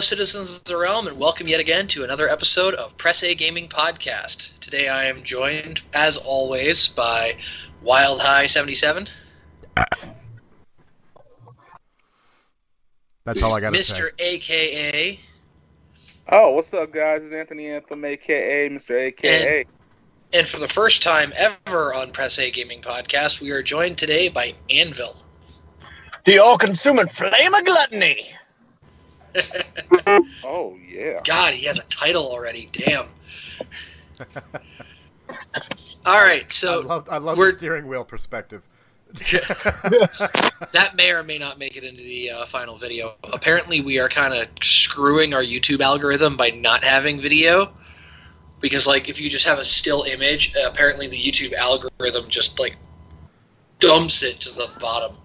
Hello, citizens of the realm, and welcome yet again to another episode of Press A Gaming Podcast. Today I am joined, as always, by Wild High 77, That's all I got to say. Mr. AKA, Oh, what's up, guys? It's Anthony Anthem, aka Mr. AKA. and for the first time ever on Press A Gaming Podcast, we are joined today by Anvil. The all-consuming flame of gluttony. Oh yeah. God, he has a title already. Damn. All right, I so love, I love we're- the steering wheel perspective. that may or may not make it into the uh, final video. Apparently, we are kind of screwing our YouTube algorithm by not having video. Because, like, if you just have a still image, uh, apparently the YouTube algorithm just, like, dumps it to the bottom.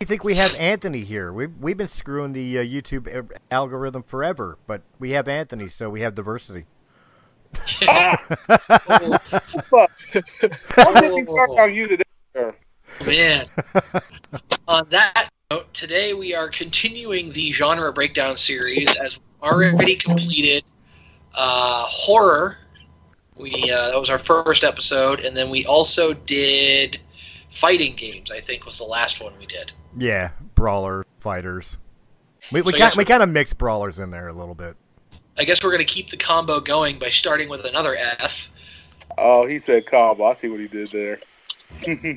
I think we have Anthony here. We've we've been screwing the uh, YouTube algorithm forever, but we have Anthony, so we have diversity. Ah, oh, fuck. Why did we start on you today? sir? man. On that note, today we are continuing the genre breakdown series as we already completed uh, horror. We uh, that was our first episode, and then we also did fighting games. I think was the last one we did. Yeah, brawler fighters. We we, So got, we kind of mixed brawlers in there a little bit. I guess we're going to keep the combo going by starting with another F. Oh, he said combo. I see what he did there.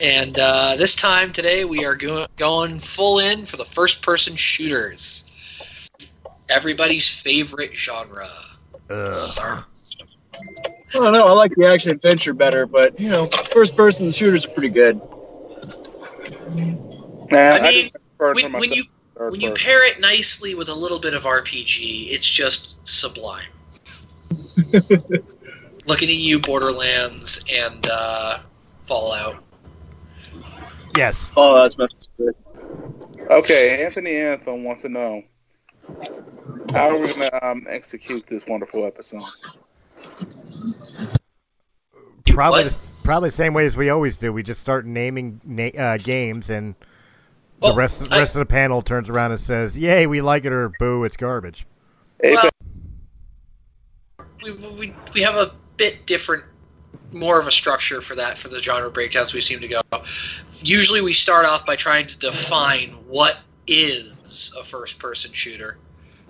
And uh, this time today we are go- going full in for the first person shooters. Everybody's favorite genre. Ugh. I don't know. I like the action adventure better, but you know, first person shooters are pretty good. Man, I mean, just prefer When, when you third when you pair it nicely with a little bit of RPG, it's just sublime. Looking at you, Borderlands and uh, Fallout. Yes. Oh, that's my favorite. Okay, Anthony Anthem wants to know how are we gonna um, execute this wonderful episode? Probably what? The, probably the same way as we always do. We just start naming na- uh, games, and Well, the rest I- rest of the panel turns around and says, "Yay, we like it," or "Boo, it's garbage." Well, we, we, we have a bit different, more of a structure for that for the genre breakdowns we seem to go. Usually we start off by trying to define what is a first person shooter.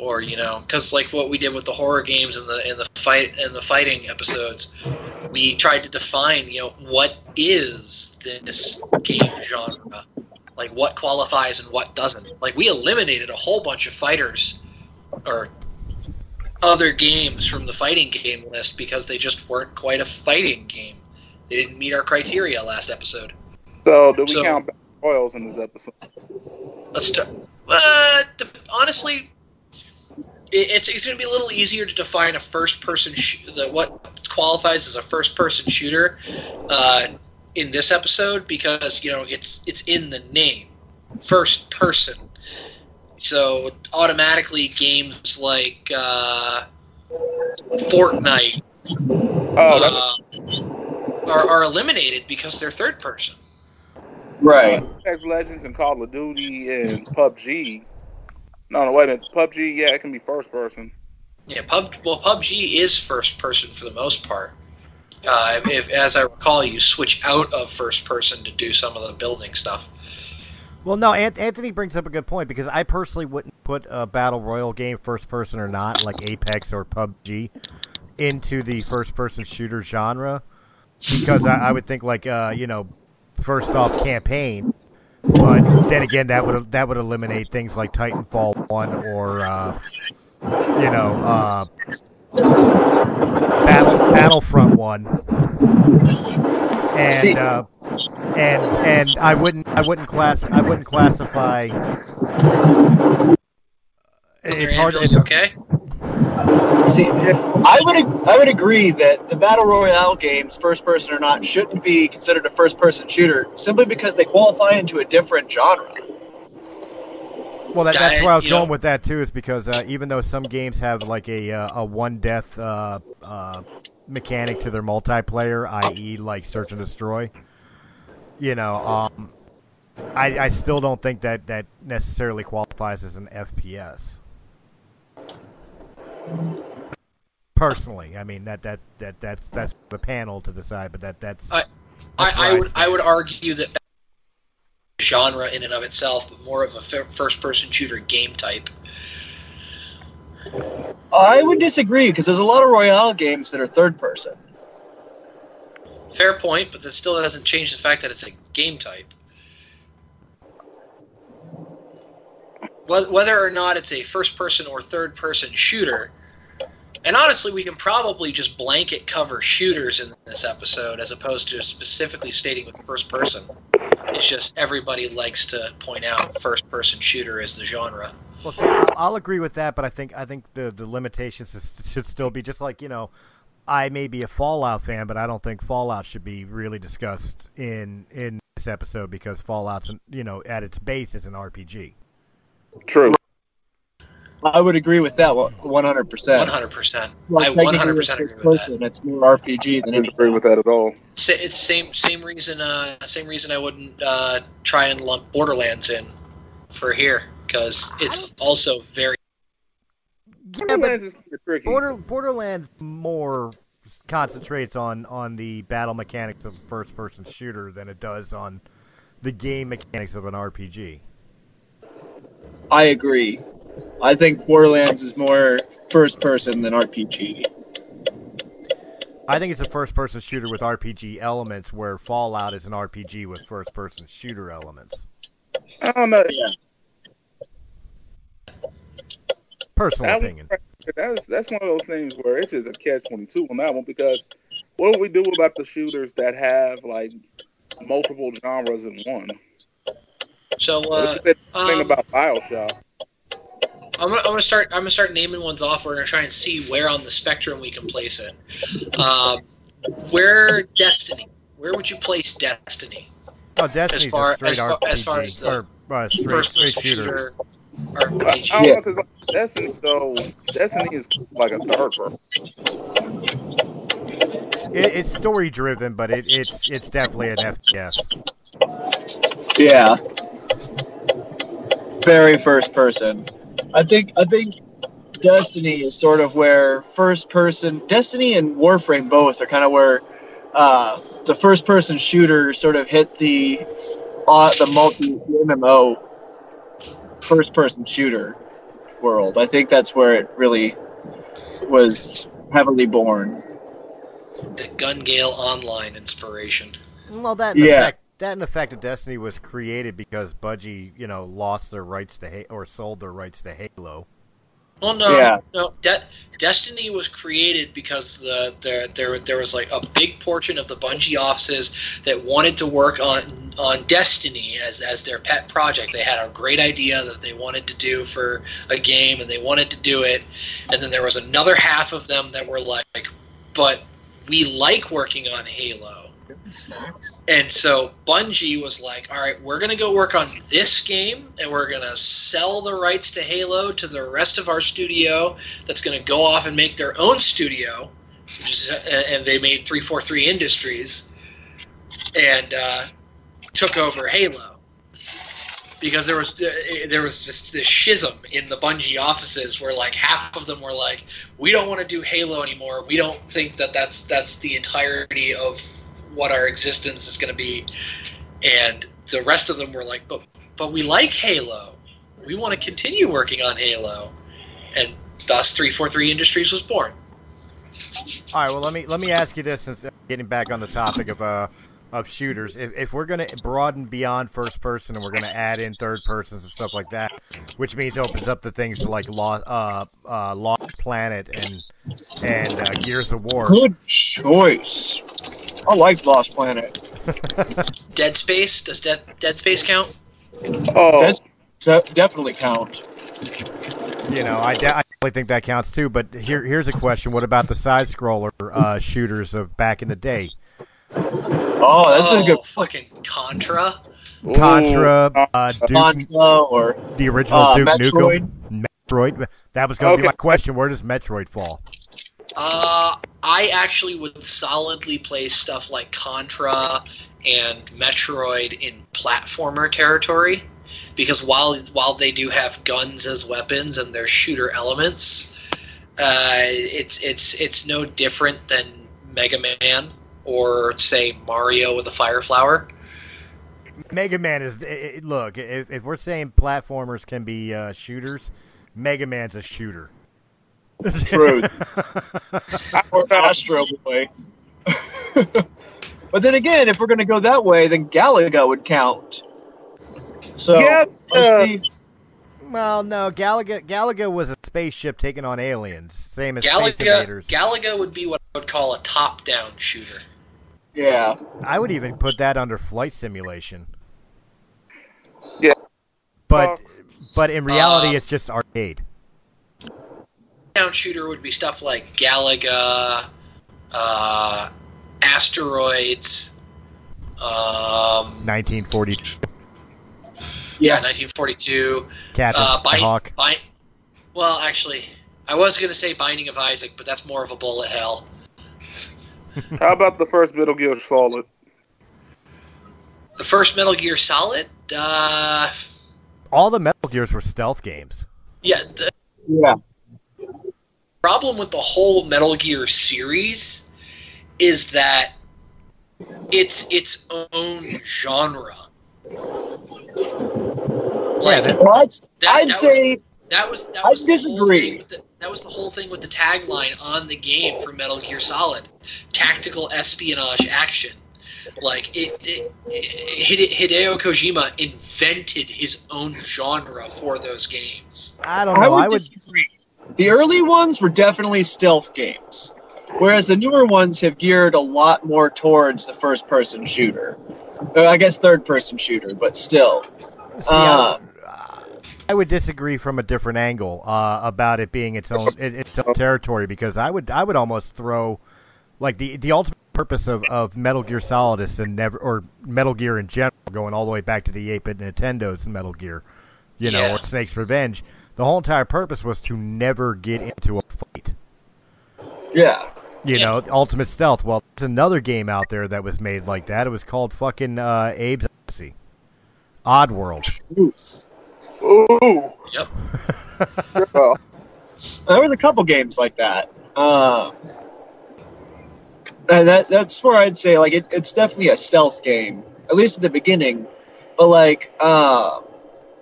Or you know, because like what we did with the horror games and the and the fight and the fighting episodes, we tried to define you know what is this game genre, like what qualifies and what doesn't. Like we eliminated a whole bunch of fighters, or other games from the fighting game list because they just weren't quite a fighting game. They didn't meet our criteria last episode. so do we so- count royals in this episode? Let's start. Uh, honestly, it's it's going to be a little easier to define a first-person sh- the what qualifies as a first-person shooter uh, in this episode because you know it's it's in the name, first person. So automatically, games like uh, Fortnite Oh, uh, are, are eliminated because they're third person. Right. Apex Legends and Call of Duty and PUBG. No, no, wait a minute. PUBG, yeah, it can be first person. Yeah, pub. Well, PUBG is first person for the most part. Uh, if, as I recall, you switch out of first person to do some of the building stuff. Well, no, Ant- Anthony brings up a good point because I personally wouldn't put a battle royal game first person or not, like Apex or PUBG, into the first person shooter genre because I, I would think like uh, you know, first off campaign, but then again that would that would eliminate things like Titanfall one or uh, you know uh, battle Battlefront one, and. Uh, and and I wouldn't I wouldn't class I wouldn't classify. It's hard. Andrew, It's, okay? See, I would I would agree that the battle royale games, first person or not, shouldn't be considered a first person shooter simply because they qualify into a different genre. well, that, that's I- where I was going with that too. Is because uh, even though some games have like a uh, a one death uh, uh, mechanic to their multiplayer, i.e., like search and destroy, you know, um, I, I still don't think that that necessarily qualifies as an FPS. Personally, I mean that that that that's that's the panel to decide, but that that's. I- that's I, I would I would argue that genre in and of itself, but more of a first person shooter game type. I would disagree because there's a lot of Royale games that are third person. Fair point, but that still doesn't change the fact that it's a game type. Whether or not it's a first person or third person shooter, and honestly, we can probably just blanket cover shooters in this episode as opposed to specifically stating with first person. It's just everybody likes to point out first person shooter as the genre. Well, see, I'll, I'll agree with that, but I think I think the the limitations should still be just like you know, I may be a Fallout fan, but I don't think Fallout should be really discussed in in this episode because Fallout's you know at its base is an RPG. True. I would agree with that 100%. hundred percent. Well, I 100% agree with that. It's more RPG I than anything. disagree with that at all. Sa- It's same same reason. Uh, same reason I wouldn't uh, try and lump Borderlands in for here because it's also very. Yeah, but Borderlands is tricky. Border Borderlands more concentrates on on the battle mechanics of a first person shooter than it does on the game mechanics of an RPG. I agree. I think Borderlands is more first person than RPG. I think it's a first person shooter with RPG elements, where Fallout is an RPG with first person shooter elements. I don't know. Yeah. Personal That opinion. That's that's one of those things where it's just a catch twenty two on that one because what do we do about the shooters that have like multiple genres in one? So uh, Look at that thing um, about Bioshock. I'm gonna, I'm gonna start. I'm gonna start naming ones off. We're gonna try and see where on the spectrum we can place it. Um, where Destiny? Where would you place Destiny? Oh, Destiny's far- a straight as far- RPG as far as the or uh, straight, First straight person shooter. shooter. I, I RPG. Yeah. know, 'cause, like, Destiny though. Destiny is like a third person. It, it's story driven, but it, it's it's definitely an FPS. Yeah. Very first person. I think I think Destiny is sort of where first person Destiny and Warframe both are kind of where uh, the first person shooter sort of hit the uh, the multi MMO first person shooter world. I think that's where it really was heavily born. The Gun Gale Online inspiration. Well, that Yeah. effect, that in effect of Destiny was created because Bungie, you know, lost their rights to ha- or sold their rights to Halo. Well, no, Yeah. no. De- Destiny was created because the there there there was like a big portion of the Bungie offices that wanted to work on on Destiny as as their pet project. They had a great idea that they wanted to do for a game, and they wanted to do it. And then there was another half of them that were like, but we like working on Halo. And so Bungie was like, all right, we're going to go work on this game and we're going to sell the rights to Halo to the rest of our studio that's going to go off and make their own studio. Is, and they made 343 Industries and uh, took over Halo. Because there was there was just this schism in the Bungie offices where like half of them were like, we don't want to do Halo anymore. We don't think that that's that's the entirety of what our existence is going to be. And the rest of them were like but but we like halo. We want to continue working on halo. And thus 343 industries was born. All right, well let me let me ask you this, since getting back on the topic of uh of shooters, if, if we're gonna broaden beyond first person and we're gonna add in third persons and stuff like that, which means opens up the things to like Lost uh, uh, Lost Planet and and uh, Gears of War. Good choice. I like Lost Planet. dead space does dead, dead space count Oh, That's de- definitely count. You know, I, de- I definitely think that counts too. But here here's a question: What about the side scroller uh, shooters of back in the day? Oh, that's oh, a good fucking contra ooh, Contra, uh, Duke, Contra or the original uh, Duke Metroid. Nukem, Metroid. That was going to be my question. Where does Metroid fall? Uh, I actually would solidly place stuff like Contra and Metroid in platformer territory because while while they do have guns as weapons and their shooter elements, uh, it's it's it's no different than Mega Man or say Mario with a fire flower. Mega Man is it, it- look. If, if we're saying platformers can be uh, shooters, Mega Man's a shooter. True. or Astro Boy. but then again, if we're going to go that way, then Galaga would count. So Yeah, uh, well, no, Galaga Galaga was a spaceship taking on aliens, same as Space Galaga Invaders. Galaga would be what I would call a top-down shooter. Yeah, I would even put that under flight simulation. Yeah. But but in reality, uh, it's just arcade. Down shooter would be stuff like Galaga, uh, Asteroids, um, 1942, yeah, yeah. 1942. Captain Uh, Bind, Hawk. Bind, well, actually, I was going to say Binding of Isaac, but that's more of a bullet hell. How about the first Metal Gear Solid? The first Metal Gear Solid, uh, All the Metal Gears were stealth games. yeah, the Yeah. problem with the whole Metal Gear series is that it's its own genre. Like that- Well, I'd, that, I'd that say was, that was that I was the whole disagree. thing with the, that was the whole thing with the tagline on the game for Metal Gear Solid: tactical espionage action. Like it, it, it Hideo Kojima invented his own genre for those games. I don't I know. would I would. disagree. The early ones were definitely stealth games, whereas the newer ones have geared a lot more towards the first-person shooter. I guess third-person shooter, but still. See, Uh, I, would disagree from a different angle uh, about it being its own it, its own territory because I would I would almost throw like the the ultimate purpose of, of Metal Gear Solid is to never or Metal Gear in general going all the way back to the 8-bit Nintendo's Metal Gear, you know, Yeah. or Snake's Revenge. The whole entire purpose was to never get into a fight. Yeah. You Yeah. know, Ultimate Stealth. Well, there's another game out there that was made like that. It was called fucking uh, Abe's Odyssey. Oddworld. Truth. Ooh. Yep. Well, There was a couple games like that. Um, and that that's where I'd say like it, it's definitely a stealth game, at least at the beginning. But like uh,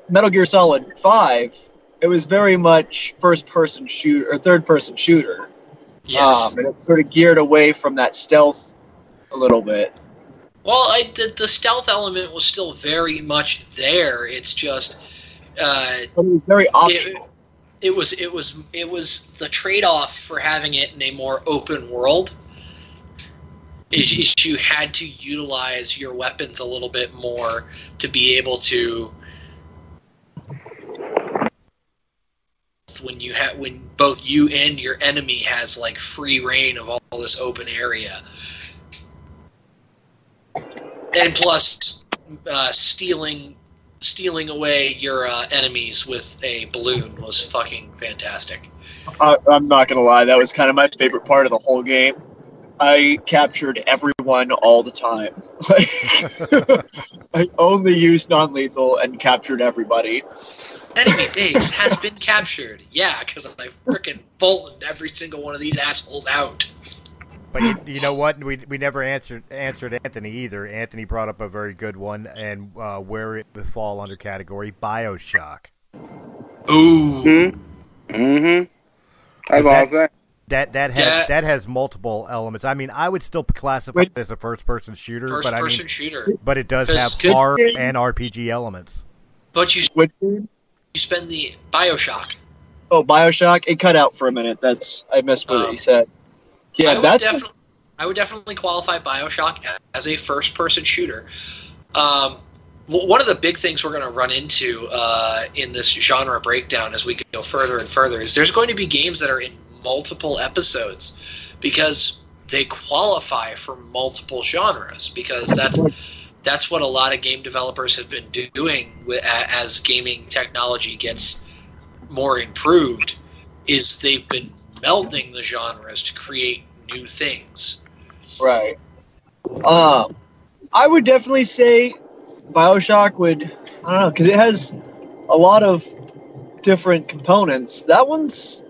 Metal Gear Solid Five, it was very much first person shoot or third person shooter. Yes. Um, and it sort of geared away from that stealth a little bit. Well, I, the, the stealth element was still very much there. It's just uh, But it was very optional. it was it was it was the trade off for having it in a more open world. Is, is you had to utilize your weapons a little bit more to be able to when you have when both you and your enemy has like free reign of all this open area and plus uh, stealing stealing away your uh, enemies with a balloon was fucking fantastic I, I'm not gonna lie, that was kind of my favorite part of the whole game. I captured everyone all the time. I only used non-lethal and captured everybody. enemy base has been captured yeah because i freaking bolted every single one of these assholes out But you, you know what? We, we never answered answered Anthony either. Anthony brought up a very good one, and uh, where it would fall under category Bioshock. ooh hmm hmm That's all I'm saying. That that has That- that has multiple elements. I mean, I would still classify Wait. it as a first person shooter, first but I person mean, shooter but it does have good horror and RPG elements. but you Which you spend the bioshock oh, Bioshock, it cut out for a minute. That's I missed what Oh. he said. I Yeah, would that's definitely, I would definitely qualify Bioshock as a first-person shooter. Um, one of the big things we're going to run into uh, in this genre breakdown as we go further and further is there's going to be games that are in multiple episodes because they qualify for multiple genres because that's that's what a lot of game developers have been doing with, as gaming technology gets more improved is they've been melding the genres to create new things. Right. Um, I would definitely say Bioshock would. I don't know because it has a lot of different components. That one's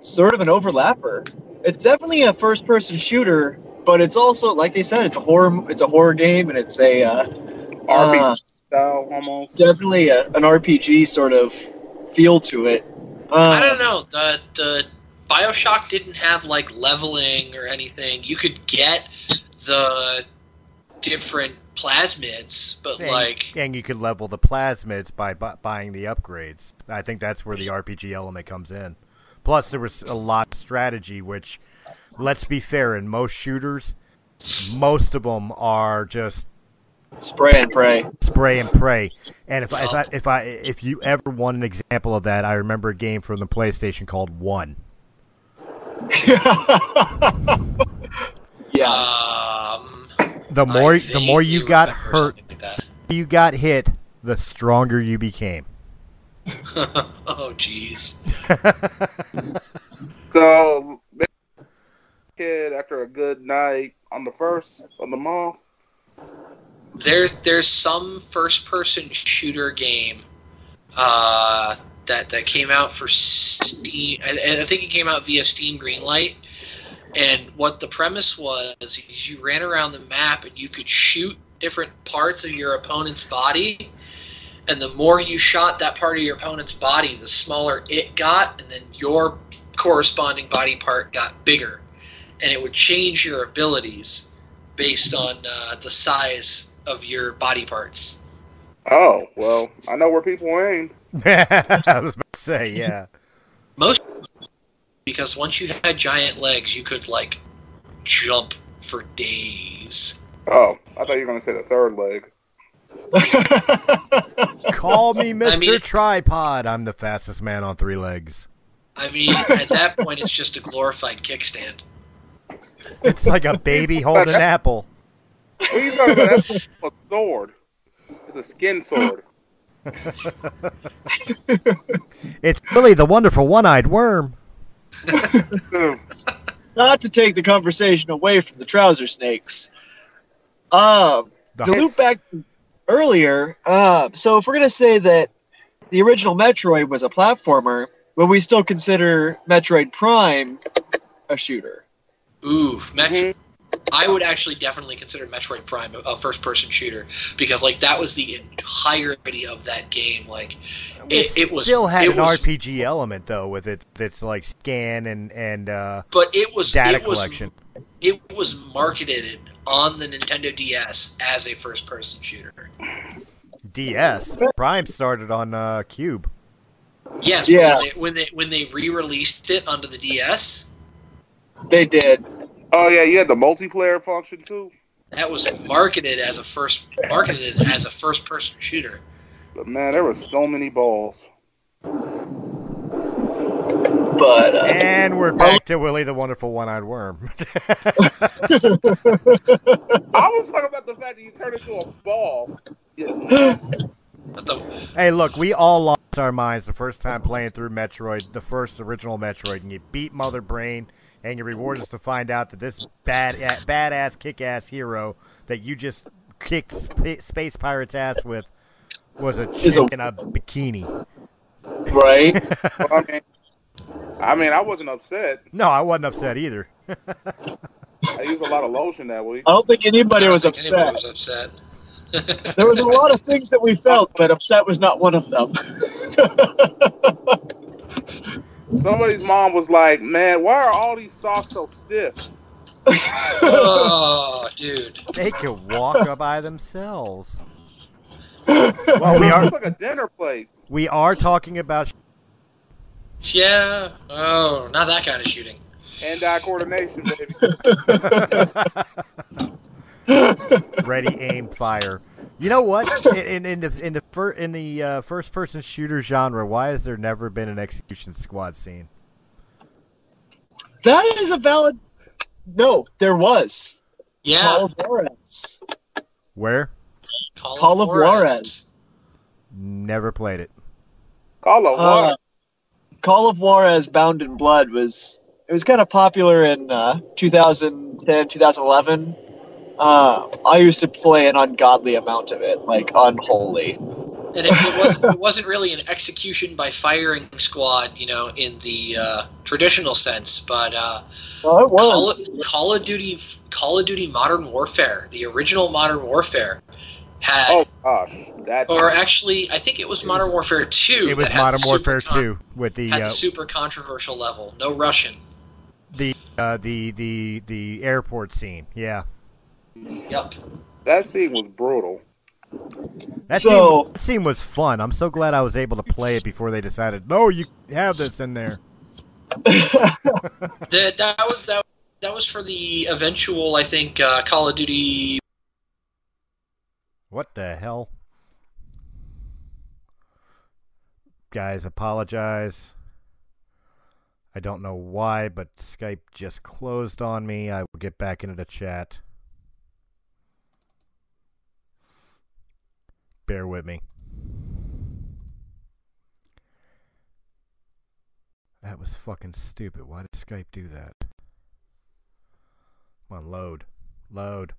sort of an overlapper. It's definitely a first-person shooter, but it's also like they said, it's a horror. It's a horror game, and it's a uh, RPG uh, style almost. definitely a, an RPG sort of feel to it. I Uh, don't know. The the Bioshock didn't have like leveling or anything. You could get the different plasmids, but And- like and you could level the plasmids by bu- buying the upgrades. I think that's where the RPG element comes in. Plus, there was a lot of strategy, which, let's be fair, in most shooters, most of them are just spray and pray. spray and pray. And if, I if I if I if you ever want an example of that, I remember a game from the PlayStation called One. yes. um, The more the more you got hurt, like that. you got hit, the stronger you became. oh jeez. So, kid, after a good night on the first of the month, There's there's some first person shooter game uh, that that came out for Steam. I, I think it came out via Steam Greenlight. And what the premise was is you ran around the map and you could shoot different parts of your opponent's body. And the more you shot that part of your opponent's body, the smaller it got, and then your corresponding body part got bigger. And it would change your abilities based on uh, the size of your body parts. oh well, I know where people aim. I was about to say, yeah. Most because once you had giant legs, you could like jump for days. Oh, I thought you were gonna say the third leg. Call me Mr. mean- Tripod. I'm the fastest man on three legs. I mean, at that point, it's just a glorified kickstand. It's like a baby holding an apple. What are you talking about? That's a sword. It's a skin sword. It's really the wonderful one-eyed worm. Not to take the conversation away from the trouser snakes. Um, to The- loop back earlier, uh, so if we're gonna say that the original Metroid was a platformer, will we still consider Metroid Prime a shooter? Ooh, Metro. I would actually definitely consider Metroid Prime a, a first-person shooter because, like, that was the entirety of that game. Like, it, it was still had it an was, RPG element though, with it. That's like scan and and uh, but it was data it was it was marketed on the Nintendo DS as a first-person shooter. DS Prime started on uh, Cube. Yes, Yeah. when they when they, when they re-released it onto the DS, They did. Oh yeah, you had the multiplayer function too. that was marketed as a first marketed as a first-person shooter. But man, there were so many balls. But uh, And we're back to Willie the Wonderful One-Eyed Worm. I was talking about the fact that you turned into a ball. Yeah. The hey, look, we all lost our minds the first time playing through Metroid, the first original Metroid, and you beat Mother Brain, and your reward is to find out that this bad, badass, kick-ass hero that you just kicked sp- Space Pirate's ass with was a Is a- chick in a bikini. right? Well, I mean, I mean, I wasn't upset. No, I wasn't upset either. I used a lot of lotion that week. I don't think anybody don't was think anybody was upset. There was a lot of things that we felt, but upset was not one of them. Somebody's mom was like, "Man, why are all these socks so stiff?" oh, dude. They can walk by themselves. Well, we are looks like a dinner plate. we are talking about Yeah. Oh, not that kind of shooting. Hand-eye coordination, baby. ready, aim, fire. You know what? In, in the in the fir- in the uh, first person shooter genre, why has there never been an execution squad scene? that is a valid. No, there was. Yeah. Call of Juarez. Where? Call, Call of Juarez. Never played it. Call of Uh. Call of Juarez Bound in Blood was it was kind of popular in uh, 2010, 2011. Uh, I used to play an ungodly amount of it, like unholy. And it, it, wasn't, it wasn't really an execution by firing squad, you know, in the uh, traditional sense, but uh, Well, it Call, was. of- Call of Duty, Call of Duty Modern Warfare, the original Modern Warfare, had, Oh gosh, that's or actually, I think it was Modern Warfare Two. It was that Modern Warfare con- 2 with the Had uh, the super controversial level, no Russian. the uh, the the the airport scene. Yeah, Yep. that scene was brutal. that, So- scene, scene was fun. I'm so glad I was able to play it before they decided. No, you have this in there. That that was that, that was for the eventual, I think, uh, Call of Duty. What the hell? Guys, apologize. I don't know why, but Skype just closed on me. I will get back into the chat. Bear with me. That was fucking stupid. Why did Skype do that? Come on, load. Load.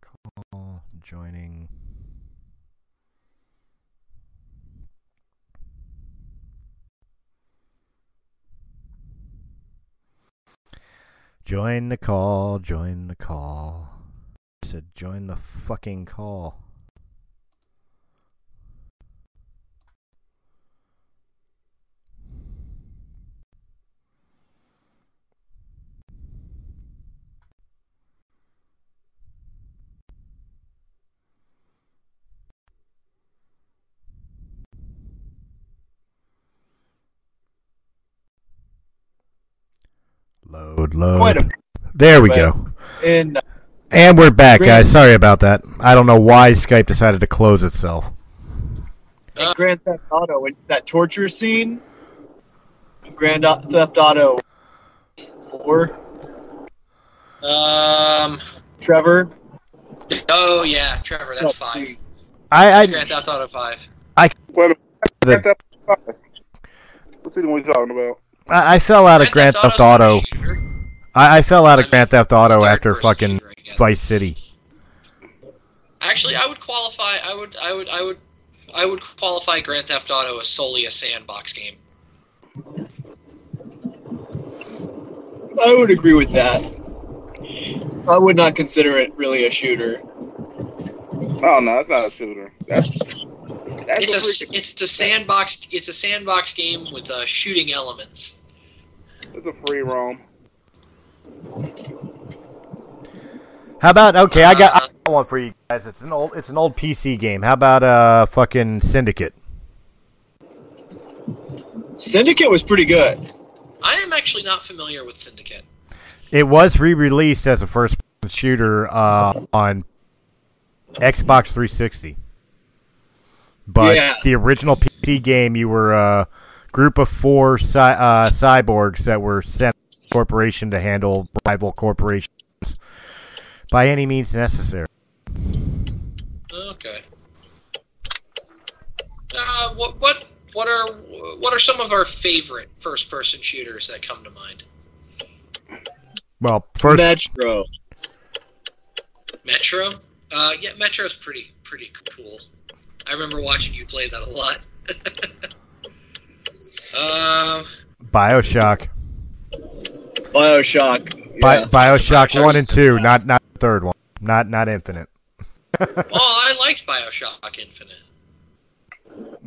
Call joining. Join the call, join the call. I said join the fucking call. Load, load. Quite a there we but- go. in And we're back, Great. guys. Sorry about that. I don't know why Skype decided to close itself. Uh, Grand Theft Auto, in that torture scene. Grand Theft Auto Four. Um. Trevor. Oh yeah, Trevor, that's that five. I, I, Grand Theft Auto Five. I. Wait a minute. Grand Theft Auto five. What scene are we talking about? I I fell out of Grand Theft Auto's not Auto. Shooter. I, I fell out I of Grand Theft Auto after fucking shooter, Vice City. Actually, I would qualify. I would. I would. I would. I would qualify Grand Theft Auto as solely a sandbox game. I would agree with that. I would not consider it really a shooter. Oh no, that's not a shooter. That's that's It's a a. freaking, It's a sandbox. It's a sandbox game with uh, shooting elements. it's a free roam. How about okay? I got, I Uh, got one for you guys. It's an old it's an old PC game. How about uh fucking Syndicate? Syndicate was pretty good. I am actually not familiar with Syndicate. It was re-released as a first-person shooter uh, on Xbox 360. But Yeah. the original PC game, you were a group of four cy- uh, cyborgs that were sent to the corporation to handle rival corporations by any means necessary. Okay. Uh, what what what are what are some of our favorite first-person shooters that come to mind? Well, first, Metro. Metro. Uh, yeah, Metro's pretty pretty cool. I remember watching you play that a lot. um, Bioshock, Bioshock. Bi- Yeah. Bioshock Bioshock's one and good. two, not not the third one, not not Infinite. oh, I liked Bioshock Infinite.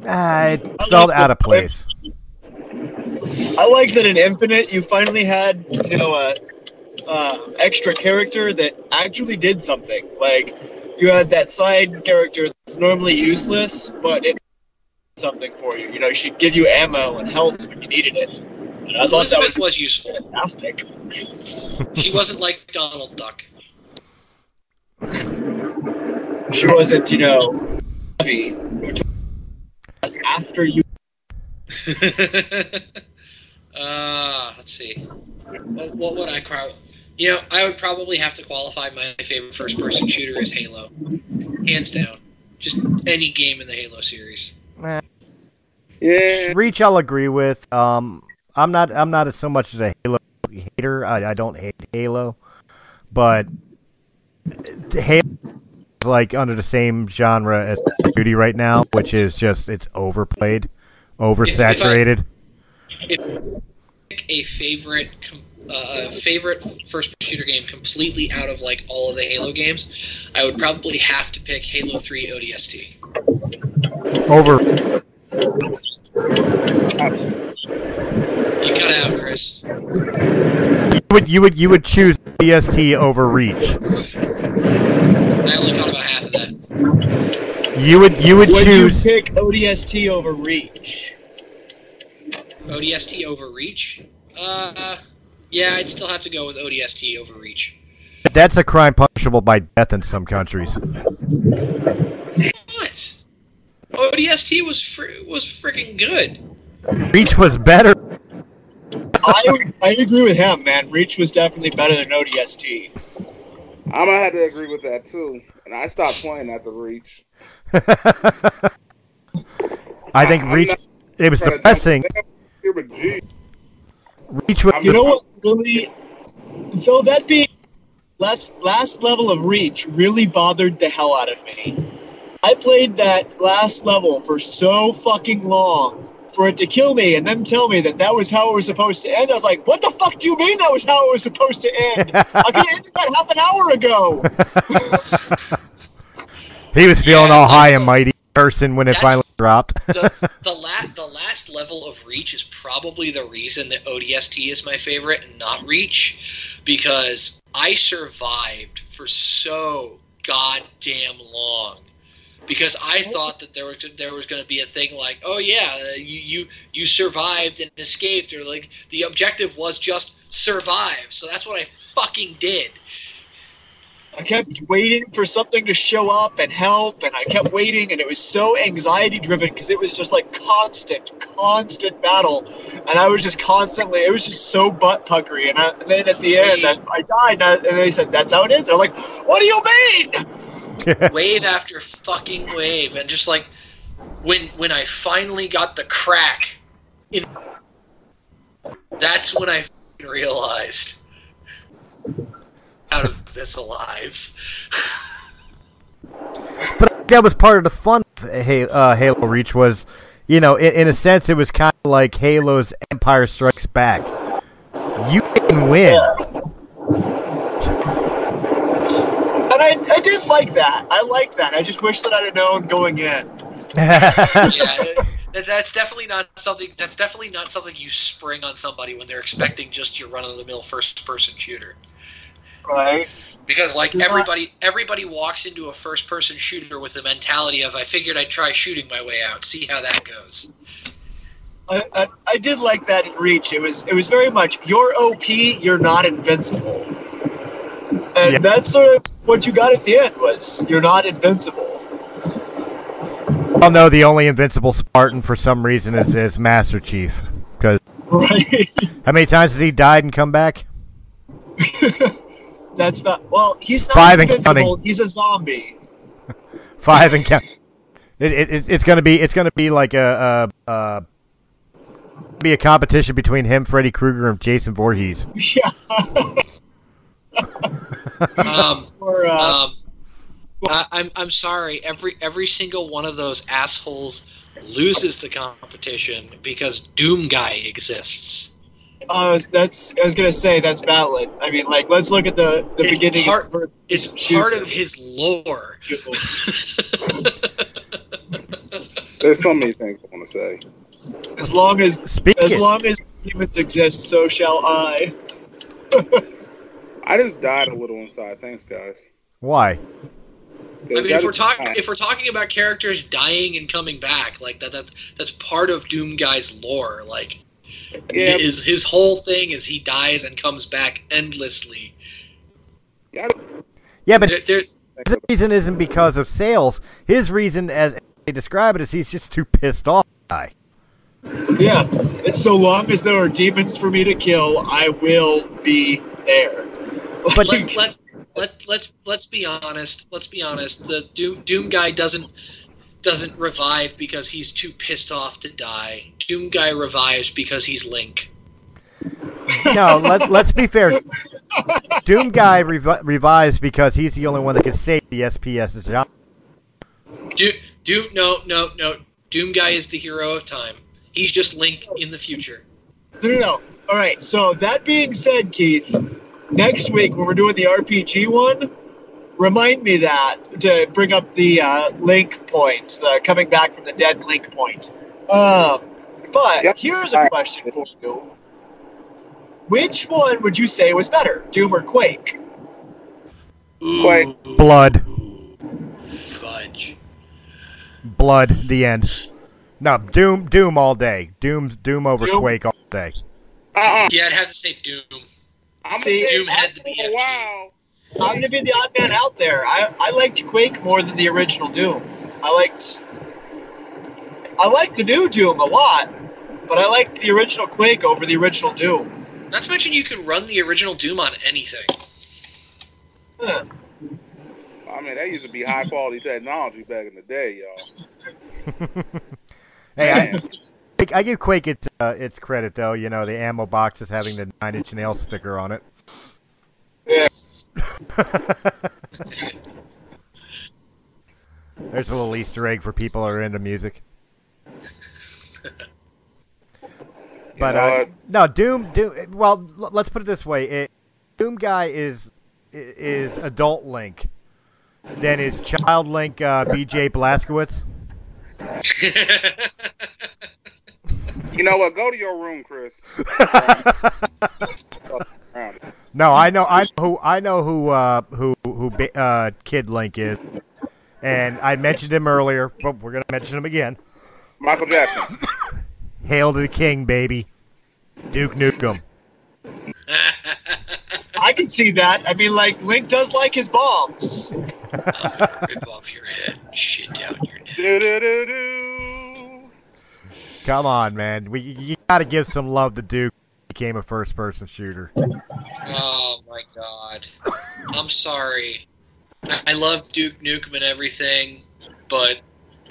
Ah, it felt out of place. I like that in Infinite you finally had you know a uh, extra character that actually did something. Like you had that side character that's normally useless, but it did something for you. You know, she'd give you ammo and health when you needed it. And I thought that Elizabeth was was useful. fantastic. She wasn't like Donald Duck. She wasn't, you know, heavy. who took us After you, uh, let's see. What, what would I cry? You know, I would probably have to qualify my favorite first-person shooter as Halo, hands down. Just any game in the Halo series. Yeah, Reach, I'll agree with. Um, I'm not. I'm not as so much as a Halo hater. I, I don't hate Halo, but Halo is like under the same genre as Duty right now, which is just it's overplayed, oversaturated. Pick a favorite, com- uh, favorite first shooter game completely out of like all of the Halo games. I would probably have to pick Halo 3 ODST. Over. You Chris. You would you would you would choose DST over Reach. I only caught about half of that. You would you would Would choose. you pick ODST over Reach? ODST over Reach? Uh, yeah, I'd still have to go with ODST over Reach. That's a crime punishable by death in some countries. What? ODST was fr- was freaking good. Reach was better. I I agree with him, man. Reach was definitely better than ODST. I'm gonna have to agree with that too. And I stopped playing after reach. I think I'm Reach. not It was trying to depressing. jump here, but gee, Reach was. I'm You know what really? So that being last last level of Reach really bothered the hell out of me. I played that last level for so fucking long for it to kill me and then tell me that that was how it was supposed to end. I was like, what the fuck do you mean that was how it was supposed to end? I could have ended that half an hour ago. He was feeling Yeah, all high and mighty person when it finally dropped. the the, la- the last level of Reach is probably the reason that ODST is my favorite and not Reach, because I survived for so goddamn long. Because I thought that there was there was going to be a thing like, oh yeah, uh, you, you you survived and escaped, or like the objective was just survive. So that's what I fucking did. I kept waiting for something to show up and help, and I kept waiting, and it was so anxiety driven because it was just like constant, constant battle, and I was just constantly, it was just so butt puckery. And, I, and then at the end, I, I died, and, I, and they said, That's how it is. I was like, What do you mean? wave after fucking wave, and just like when when I finally got the crack, in that's when I realized out of this alive. But that was part of the fun of uh, Halo Reach was, you know, in, in a sense, it was kind of like Halo's Empire Strikes Back. You can win. And I, I did like that. I liked that. I just wish that I'd have known going in. yeah, that's definitely not something. That's definitely not something you spring on somebody when they're expecting just your run-of-the-mill first-person shooter. Right? Because like It's not- everybody, everybody walks into a first-person shooter with the mentality of I figured I'd try shooting my way out, see how that goes. I, I, I did like that in Reach. It was it was very much you're OP, you're not invincible, and Yeah. that's sort of what you got at the end was you're not invincible. Oh no, the only invincible Spartan for some reason is, is Master Chief. Because Right? how many times has he died and come back? that's not well. He's not Five invincible. He's a zombie. Five and count. It, it, it, it's gonna be it's gonna be like a, a, a be a competition between him, Freddy Krueger, and Jason Voorhees. Yeah. Um, or uh, um, I, I'm I'm sorry. Every every single one of those assholes loses the competition because Doom Guy exists. uh, that's I was gonna say that's valid. I mean, like let's look at the the It's beginning. part- of It's part of his lore. there's so many things I want to say. As long as Speak as long as humans exist, so shall I. I just died a little inside. Thanks, guys. Why? I mean, if we're talking if we're talking about characters dying and coming back, like that, that that's part of Doom Guy's lore. Like, yeah, his his whole thing is he dies and comes back endlessly. yeah, Yeah, but There, there, his reason isn't because of sales. His reason, as they describe it, is he's just too pissed off. to die. Yeah, and so long as there are demons for me to kill, I will be there. But let, let, let, let's let's be honest. Let's be honest. The Doom, Doom guy doesn't doesn't revive because he's too pissed off to die. Doom guy revives because he's Link. no, let, let's be fair. Doom guy revi- revives because he's the only one that can save the SPS's job. Do, Doom no no no. Doom guy is the hero of time. He's just Link in the future. No, no, no. All right. So that being said, Keith, next week when we're doing the RPG one, remind me that to bring up the uh, link points, the coming back from the dead link point. Um, but Yep. here's a All right. question for you: Which one would you say was better, Doom or Quake? Quake. Blood. Fudge. Blood. The end. No, Doom. Doom all day. Doom. Doom over Doom? Quake all day. Uh-uh. Yeah, I'd have to say Doom. I'm See, gonna Doom had the for a while. I'm gonna be the odd man out there. I, I liked Quake more than the original Doom. I liked I liked the new Doom a lot, but I liked the original Quake over the original Doom. Not to mention you can run the original Doom on anything. Huh. I mean, that used to be high quality technology back in the day, y'all. Hey, I, Man. I give Quake its uh, its credit though. You know, the ammo box is having the nine inch nail sticker on it. Yeah. There's a little Easter egg for people who are into music. But uh, no, Doom. Doom. Well, let's put it this way: it, Doom guy is is adult Link. Then is child Link uh, B.J. Blazkowicz. You know what? Go to your room, Chris. No, I know, I know who, I know who, uh, who, who, uh, Kid Link is, and I mentioned him earlier, but we're gonna mention him again. Michael Jackson. Hail to the King, baby, Duke Nukem. I can see that. I mean like Link does like his bombs. Rip off your head shit down your neck. Do-do-do-do. Come on, man, we you gotta give some love to Duke. Became a first-person shooter. Oh my god. I'm sorry. I I love Duke Nukem and everything, but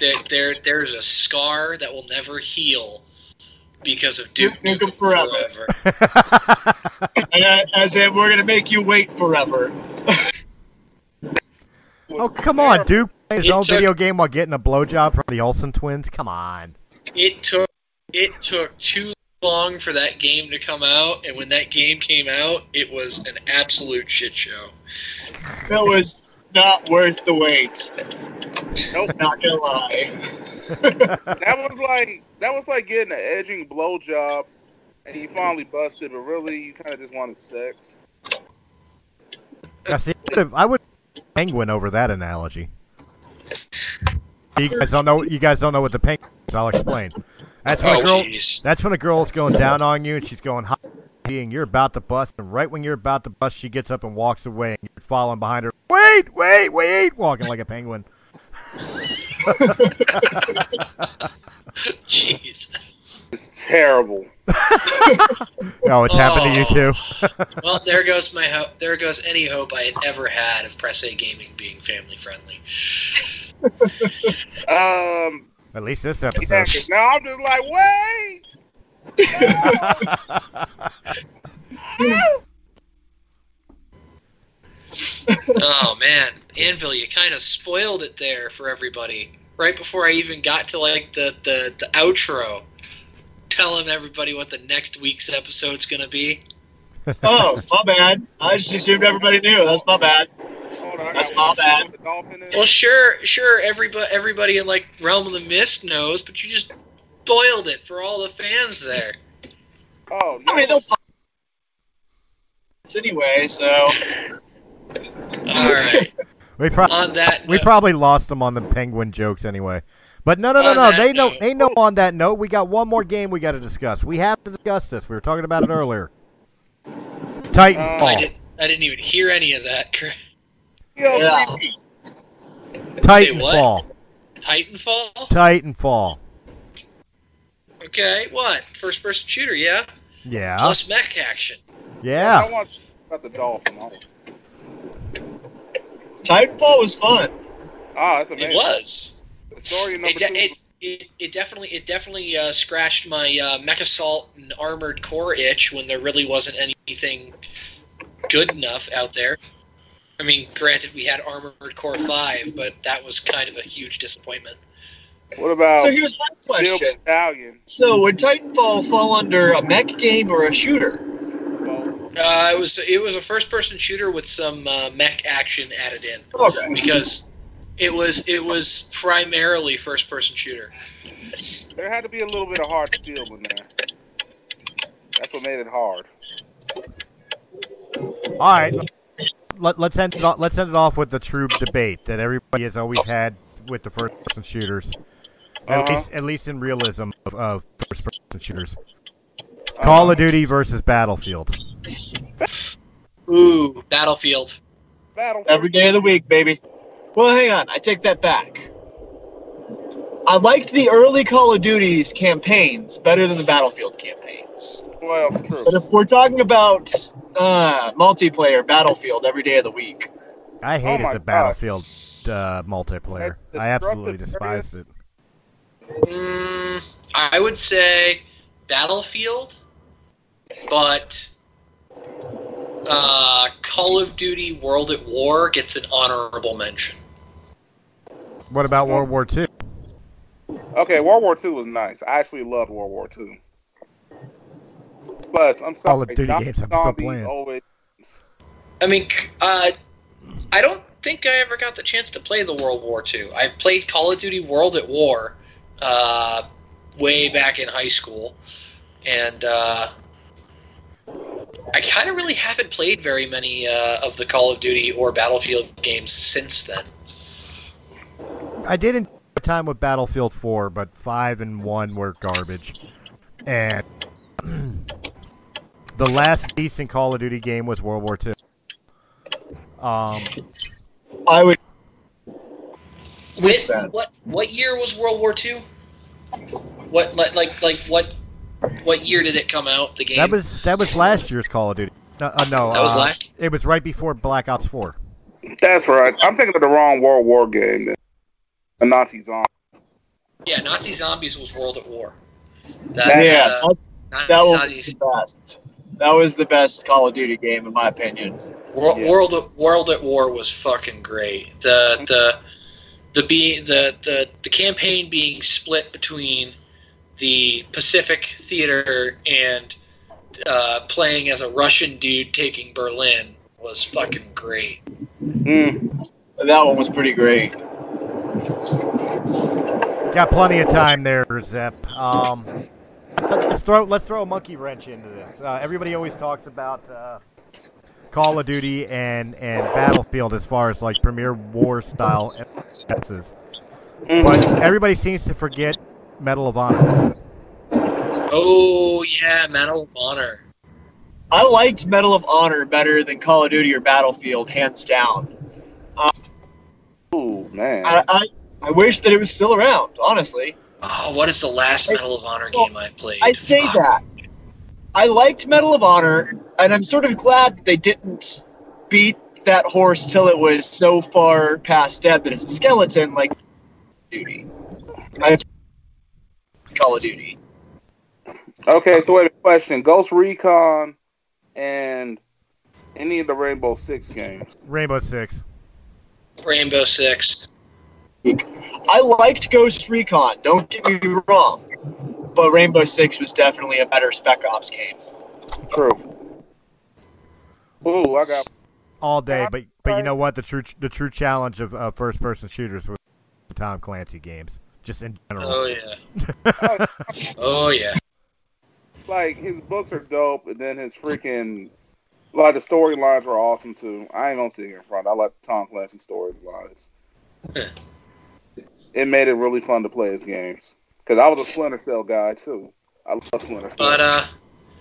there, there there's a scar that will never heal because of Duke Duke Nukem, Nukem forever. And, uh, as in we're gonna make you wait forever. oh, come on, Duke playing his It own took- video game while getting a blowjob from the Olsen twins. Come on. It took it took too long for that game to come out, and when that game came out, it was an absolute shit show. It was not worth the wait. Nope. Not gonna lie. That was like that was like getting an edging blowjob, and you finally busted, but really you kind of just wanted sex. Now, see, I would've- I would penguin over that analogy. You guys don't know. You guys don't know what the penguin is. I'll explain. That's when Oh a girl. jeez. That's when a girl's going down on you and she's going hot, and you're about to bust. And right when you're about to bust, she gets up and walks away, and you're following behind her. Wait, wait, wait! Walking like a penguin. Jesus. It's terrible. Oh, it's happened to you too. Well, there goes my hope. There goes any hope I had ever had of Press A Gaming being family friendly. Um, At least this episode. episode. 'cause now I'm just like, wait. Oh man, Anvil, you kind of spoiled it there for everybody. Right before I even got to like the the, the outro, telling everybody what the next week's episode's gonna be. Oh, my bad. I just assumed everybody knew. That's my bad. Hold all That's got my one bad. the dolphin in. Well, sure, sure, everybody everybody in like Realm of the Mist knows, but you just spoiled it for all the fans there. Oh, no. I mean, they'll find it anyway. So All right. We, pro- On that, we note- probably lost them on the penguin jokes anyway. But no, no, no, no. They know. note- They know. On that note, we got one more game we got to discuss. We have to discuss this. We were talking about it earlier. Titanfall. I didn't. I didn't even hear any of that. Chris. Yo, Yeah. creepy. Titanfall. Titanfall. Titanfall. Okay, what? First person shooter, yeah. Yeah. Plus mech action. Yeah. I Yeah. want about the dolphin. Titanfall was fun. Ah, that's It was. The story number It, de- two. it, it, it definitely it definitely uh, scratched my uh, MechAssault and Armored Core itch when there really wasn't anything good enough out there. I mean, granted, we had Armored Core Five, but that was kind of a huge disappointment. what about So here's my question. Battalion? So would Titanfall fall under a mech game or a shooter? Uh, it was it was a first person shooter with some uh, mech action added in Okay. because it was it was primarily first person shooter. there had to be a little bit of hard steel in there. That's what made it hard. All right, let, let's end it off, let's end it off with the true debate that everybody has always had with the first person shooters. At Uh-huh. least, at least in realism of, of first person shooters. Uh, Call of Duty versus Battlefield. Ooh, Battlefield. Battlefield. Every day of the week, baby. Well, hang on. I take that back. I liked the early Call of Duty's campaigns better than the Battlefield campaigns. Well, true. But if we're talking about uh, multiplayer, Battlefield every day of the week. I hated my the gosh. Battlefield uh, multiplayer. I absolutely destructive despised it. Mm, I would say Battlefield, but uh, Call of Duty World at War gets an honorable mention. What about World War II? Okay, World War II was nice. I actually loved World War II. But I'm sorry, Call of Duty Nazi games I'm still playing. Always, I mean, uh, I don't think I ever got the chance to play the World War II. I played Call of Duty World at War uh, way back in high school, and uh, I kind of really haven't played very many uh, of the Call of Duty or Battlefield games since then. I did enjoy my time with Battlefield 4, but 5 and 1 were garbage. And the last decent Call of Duty game was World War II. Um, I would. Which, what what year was World War II? What like like like what what year did it come out? The game that was that was last year's Call of Duty. No, uh, no That was uh, last- It was right before Black Ops 4. that's right. I'm thinking of the wrong World War game. Then. The Nazi zombie. yeah. Nazi Zombies was World at War. That, Yeah, uh, that, was Zombies- the best. That was the best Call of Duty game, in my opinion. World, Yeah. World at, World at War was fucking great. The the the be the, the the campaign being split between the Pacific Theater and uh, playing as a Russian dude taking Berlin was fucking great. Mm. That one was pretty great. Got plenty of time there, Zep. Um, let's throw let's throw a monkey wrench into this. Uh, everybody always talks about uh, Call of Duty and and Battlefield as far as like premier war style FPSs, but everybody seems to forget Medal of Honor. Oh yeah, Medal of Honor. I liked Medal of Honor better than Call of Duty or Battlefield, hands down. Oh man. I, I, I wish that it was still around, honestly. Oh, what is the last Medal of Honor Well, game I played? I say Fuck. that. I liked Medal of Honor, and I'm sort of glad that they didn't beat that horse till it was so far past dead that it's a skeleton like Duty. I Call of Duty. Okay, so wait a question. Ghost Recon and any of the Rainbow Six games. Rainbow Six. Rainbow Six. I liked Ghost Recon, don't get me wrong. But Rainbow Six was definitely a better Spec Ops game. True. Ooh, I got. all day. But but you know what? The true the true challenge of uh, first person shooters was the Tom Clancy games, just in general. Oh yeah. Oh yeah. Like his books are dope, and then his freaking like the storylines were awesome too. I ain't gonna sit here in front. I like Tom Clancy storylines. Yeah. it made it really fun to play his games because I was a Splinter Cell guy too. I love Splinter Cell. But uh,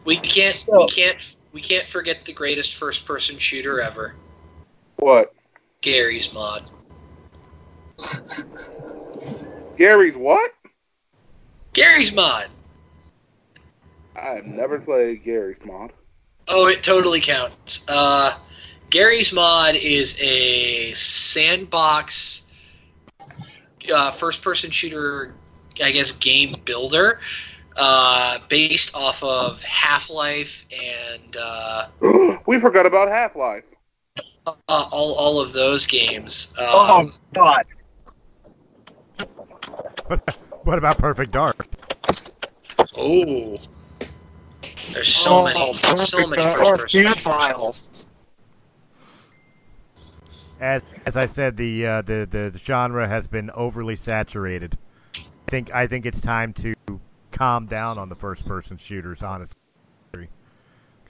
we can't we can't we can't forget the greatest first person shooter ever, what? Garry's Mod. Gary's what? Garry's Mod. I have never played Garry's Mod. Oh, it totally counts. Uh, Garry's Mod is a sandbox uh, first-person shooter, I guess, game builder uh, based off of Half Life and uh, we forgot about Half Life. uh, all all of those games. Um, Oh God! What about Perfect Dark? oh, there's so many, so many first-person. files. As as I said, the uh, the, the the genre has been overly saturated. I think I think it's time to calm down on the first person shooters, honestly, because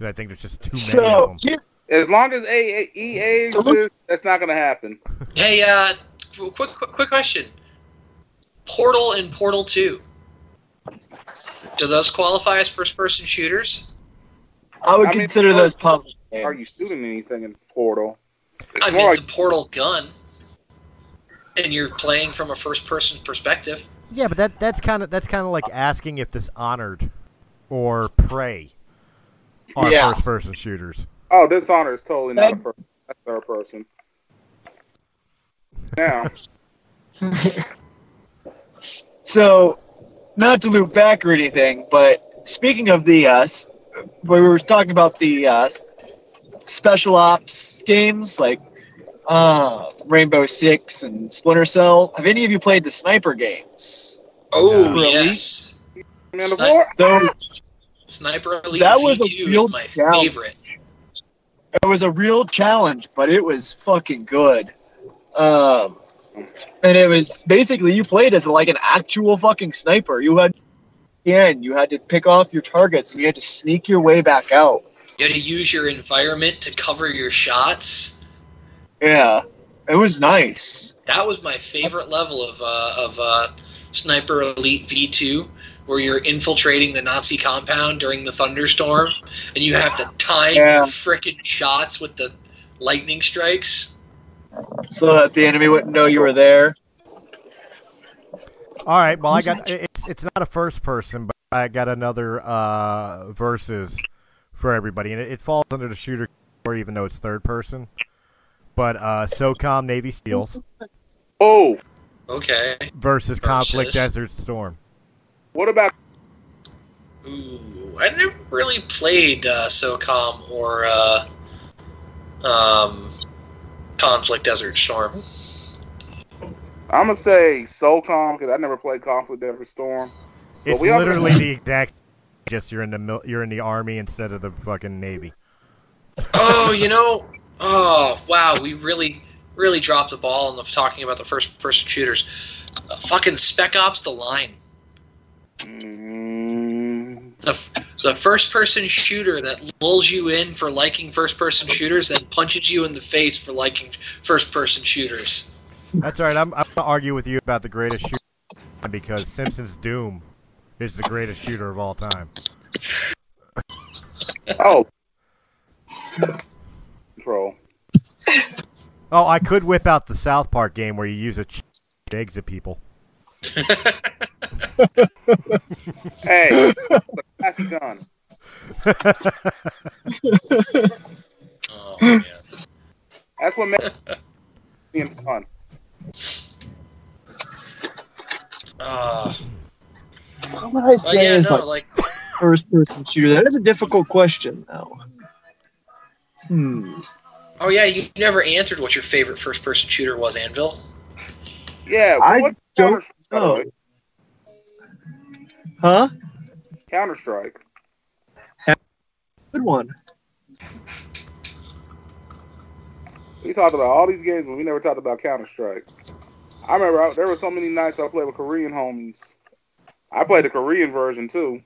I think there's just too many of them. here, As long as A- A- EA exists, that's not going to happen. Hey, uh, quick, quick, quick question. Portal and Portal 2. Do those qualify as first person shooters? I would I mean, consider those public. Are you shooting anything in Portal? It's I mean, like it's a portal gun. And you're playing from a first person perspective. Yeah, but that that's kind of that's kind of like asking if Dishonored or Prey are Yeah. first person shooters. oh, Dishonor is totally not a first. That's third person. Now, So, not to loop back or anything, but speaking of the, uh, we were talking about the uh, special ops games like uh, Rainbow Six and Splinter Cell. Have any of you played the sniper games? Oh, Really? yes. man, the Snipe- war, Those, Sniper Elite That was a V2 real is my challenge. favorite. it was a real challenge, but it was fucking good. Um, and it was basically you played as like an actual fucking sniper. You had, again, you had to pick off your targets and you had to sneak your way back out. You had to use your environment to cover your shots. Yeah, it was nice. That was my favorite level of uh, of uh, Sniper Elite V2, where you're infiltrating the Nazi compound during the thunderstorm, and you have to time Yeah. your frickin' shots with the lightning strikes. so that the enemy wouldn't know you were there. All right, well I got it's it's not a first person, but I got another uh versus for everybody, and it, it falls under the shooter category, even though it's third person. But uh, SOCOM Navy SEALs oh, Okay. versus Conflict Desert Storm. what about Ooh, I never really played uh, SOCOM or uh, um, Conflict Desert Storm. I'm gonna say SOCOM because I never played Conflict Desert Storm. But It's we literally the exact. Just you're in the mil- you're in the army instead of the fucking navy. Oh, you know, oh wow, we really, really dropped the ball in the talking about the first-person shooters. Uh, fucking Spec Ops: The Line, Mm, the the first-person shooter that lulls you in for liking first-person shooters, then punches you in the face for liking first-person shooters. That's right. I'm I'm gonna argue with you about the greatest shooter because Simpsons Doom is the greatest shooter of all time. oh, control. Oh, I could whip out the South Park game where you use a ch- to exit people. Hey, it's a classy gun. Oh man. That's what makes it being fun. Uh, What would I but say yeah, is no, my like first person shooter? That is a difficult question, though. Hmm. oh yeah, you never answered what your favorite first-person shooter was, Anvil. Yeah, I don't Counter-Strike? know. Huh? Counter Strike. Good one. We talked about all these games, but we never talked about Counter Strike. I remember I, there were so many nights I played with Korean homies. I played the Korean version too.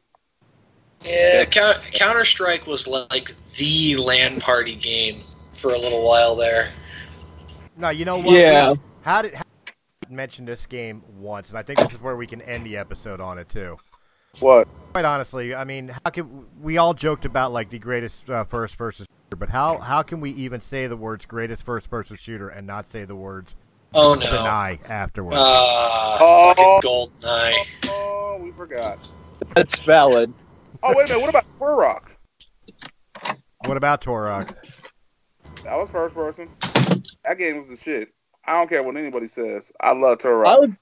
Yeah, Counter Strike was like the LAN party game for a little while there. No, you know what? Yeah. How did how mention this game once, and I think this is where we can end the episode on it too. What? Quite honestly, I mean, how can we all joked about like the greatest uh, first-person shooter, but how how can we even say the words greatest first-person shooter and not say the words Oh no. deny afterwards? Uh, Oh. fucking GoldenEye. Forgot. That's valid. Oh, wait a minute. What about Turok? what about Turok? That was first person. That game was the shit. I don't care what anybody says. I love Turok. I would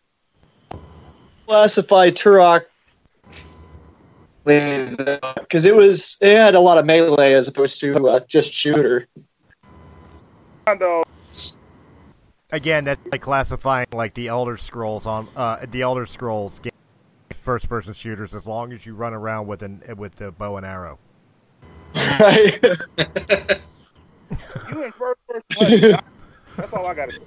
classify Turok because it was it had a lot of melee as opposed to uh, just shooter. Though, Again, that's like classifying like the Elder Scrolls on uh, the Elder Scrolls game, first-person shooters. As long as you run around with an with the bow and arrow. You in first person. That's all I got to say.